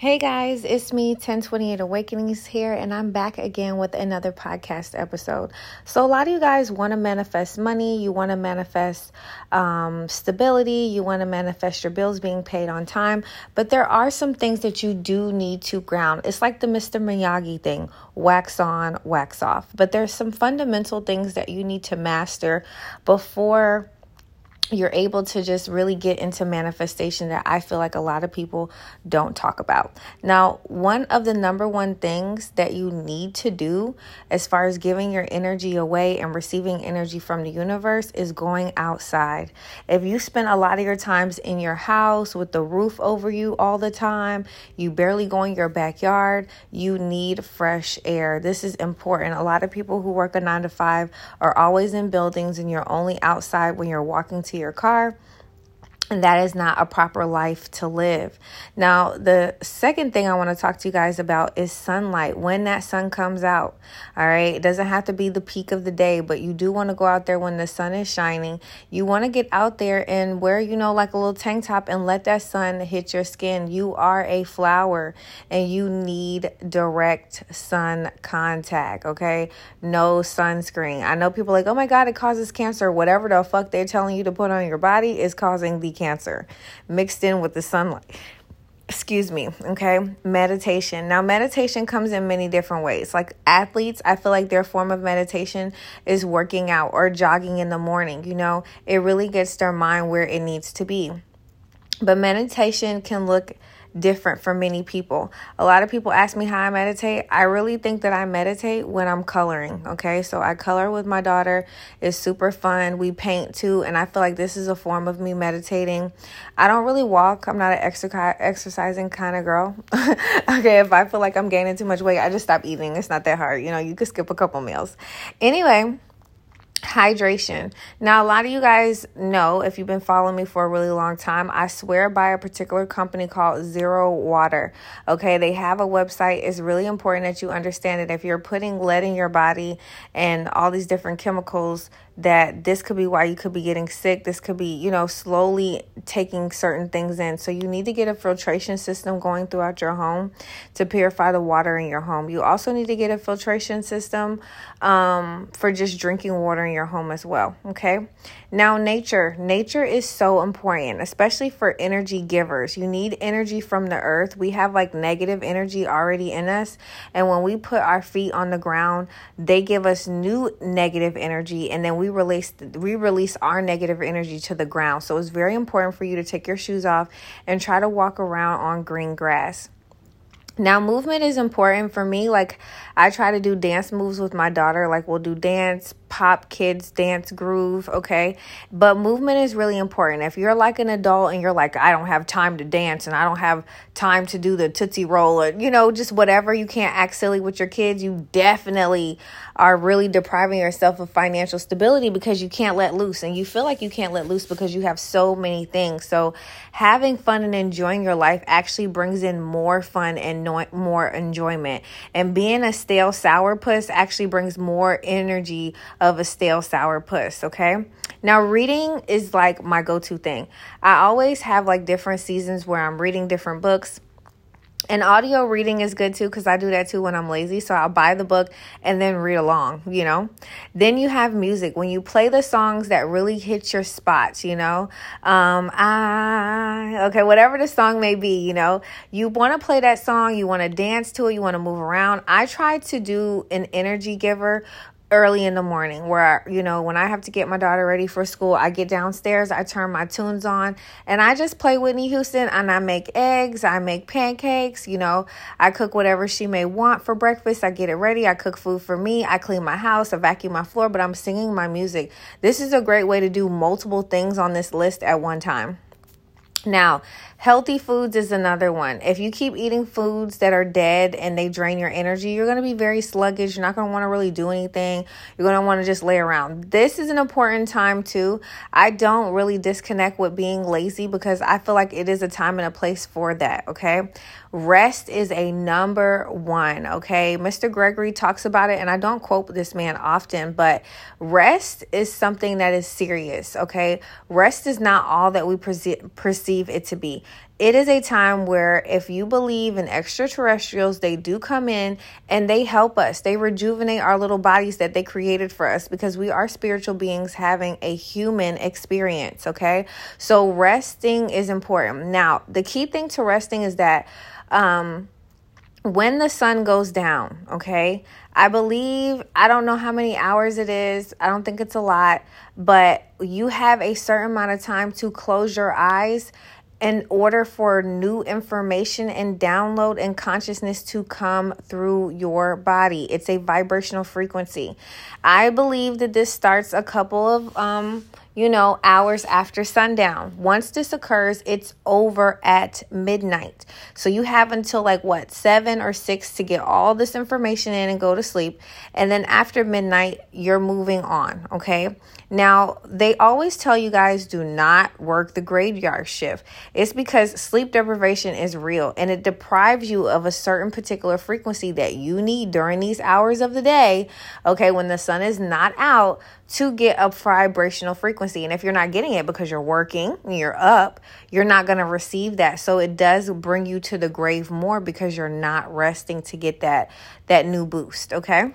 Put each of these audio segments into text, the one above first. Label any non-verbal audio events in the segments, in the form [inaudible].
Hey guys, it's me, 1028 Awakenings here, and I'm back again with another podcast episode. So, a lot of you guys want to manifest money, you want to manifest um, stability, you want to manifest your bills being paid on time, but there are some things that you do need to ground. It's like the Mr. Miyagi thing wax on, wax off. But there's some fundamental things that you need to master before you're able to just really get into manifestation that I feel like a lot of people don't talk about. Now, one of the number one things that you need to do as far as giving your energy away and receiving energy from the universe is going outside. If you spend a lot of your times in your house with the roof over you all the time, you barely go in your backyard, you need fresh air. This is important. A lot of people who work a 9 to 5 are always in buildings and you're only outside when you're walking to your car and that is not a proper life to live. Now, the second thing I want to talk to you guys about is sunlight. When that sun comes out, all right, it doesn't have to be the peak of the day, but you do want to go out there when the sun is shining. You want to get out there and wear, you know, like a little tank top and let that sun hit your skin. You are a flower and you need direct sun contact, okay? No sunscreen. I know people like, oh my God, it causes cancer. Whatever the fuck they're telling you to put on your body is causing the cancer mixed in with the sunlight. Excuse me, okay? Meditation. Now, meditation comes in many different ways. Like athletes, I feel like their form of meditation is working out or jogging in the morning. You know, it really gets their mind where it needs to be. But meditation can look different for many people. A lot of people ask me how I meditate. I really think that I meditate when I'm coloring. Okay, so I color with my daughter. It's super fun. We paint too, and I feel like this is a form of me meditating. I don't really walk. I'm not an exercise exercising kind of girl. [laughs] okay, if I feel like I'm gaining too much weight, I just stop eating. It's not that hard. You know, you could skip a couple meals. Anyway hydration. Now, a lot of you guys know if you've been following me for a really long time, I swear by a particular company called Zero Water. Okay, they have a website. It's really important that you understand it. If you're putting lead in your body and all these different chemicals, that this could be why you could be getting sick. This could be, you know, slowly taking certain things in. So you need to get a filtration system going throughout your home to purify the water in your home. You also need to get a filtration system um, for just drinking water in your home as well. Okay. Now, nature. Nature is so important, especially for energy givers. You need energy from the earth. We have like negative energy already in us. And when we put our feet on the ground, they give us new negative energy. And then we release we release our negative energy to the ground. So it's very important for you to take your shoes off and try to walk around on green grass. Now, movement is important for me. Like, I try to do dance moves with my daughter. Like, we'll do dance, pop, kids, dance, groove, okay? But movement is really important. If you're like an adult and you're like, I don't have time to dance and I don't have time to do the Tootsie Roll or, you know, just whatever, you can't act silly with your kids, you definitely are really depriving yourself of financial stability because you can't let loose. And you feel like you can't let loose because you have so many things. So, having fun and enjoying your life actually brings in more fun and no- more enjoyment. And being a stale sourpuss actually brings more energy of a stale sour puss, okay? Now, reading is like my go to thing. I always have like different seasons where I'm reading different books. And audio reading is good too because I do that too when I'm lazy. So I'll buy the book and then read along, you know. Then you have music when you play the songs that really hit your spots, you know. Um, I okay, whatever the song may be, you know. You want to play that song, you want to dance to it, you want to move around. I try to do an energy giver early in the morning where you know when i have to get my daughter ready for school i get downstairs i turn my tunes on and i just play whitney houston and i make eggs i make pancakes you know. I cook whatever she may want for breakfast i get it ready i cook food for me i clean my house i vacuum my floor but i'm singing my music. This is a great way to do multiple things on this list at one time now Healthy foods is another one. If you keep eating foods that are dead and they drain your energy, you're going to be very sluggish. You're not going to want to really do anything. You're going to want to just lay around. This is an important time too. I don't really disconnect with being lazy because I feel like it is a time and a place for that, okay? Rest is a number one, okay? Mr. Gregory talks about it, and I don't quote this man often, but rest is something that is serious, okay? Rest is not all that we perceive it to be. it is a time where if you believe in extraterrestrials, they do come in and they help us. They rejuvenate our little bodies that they created for us because we are spiritual beings having a human experience, okay? So resting is important. Now, the key thing to resting is that um when the sun goes down, okay? I believe, I don't know how many hours it is. I don't think it's a lot, but you have a certain amount of time to close your eyes in order for new information and download and consciousness to come through your body. It's a vibrational frequency. I believe that this starts a couple of um you know, hours after sundown. Once this occurs, it's over at midnight. So you have until like what, seven or six to get all this information in and go to sleep. And then after midnight, you're moving on. Okay. Now, they always tell you guys do not work the graveyard shift. It's because sleep deprivation is real and it deprives you of a certain particular frequency that you need during these hours of the day. Okay. When the sun is not out to get a vibrational frequency. And if you're not getting it because you're working, you're up, you're not going to receive that. So it does bring you to the grave more because you're not resting to get that that new boost, okay?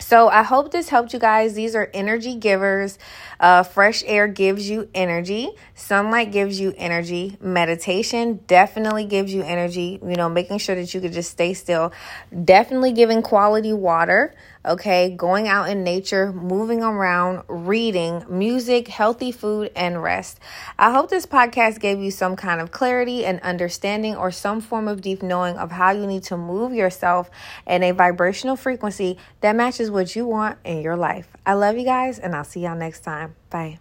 So I hope this helped you guys. These are energy givers. Uh, fresh air gives you energy. Sunlight gives you energy. Meditation definitely gives you energy. You know, making sure that you could just stay still. Definitely giving quality water okay? Going out in nature, moving around, reading, music, healthy food, and rest. I hope this podcast gave you some kind of clarity and understanding or some form of deep knowing of how you need to move yourself in a vibrational frequency that matches what you want in your life. I love you guys, and I'll see y'all next time. Bye.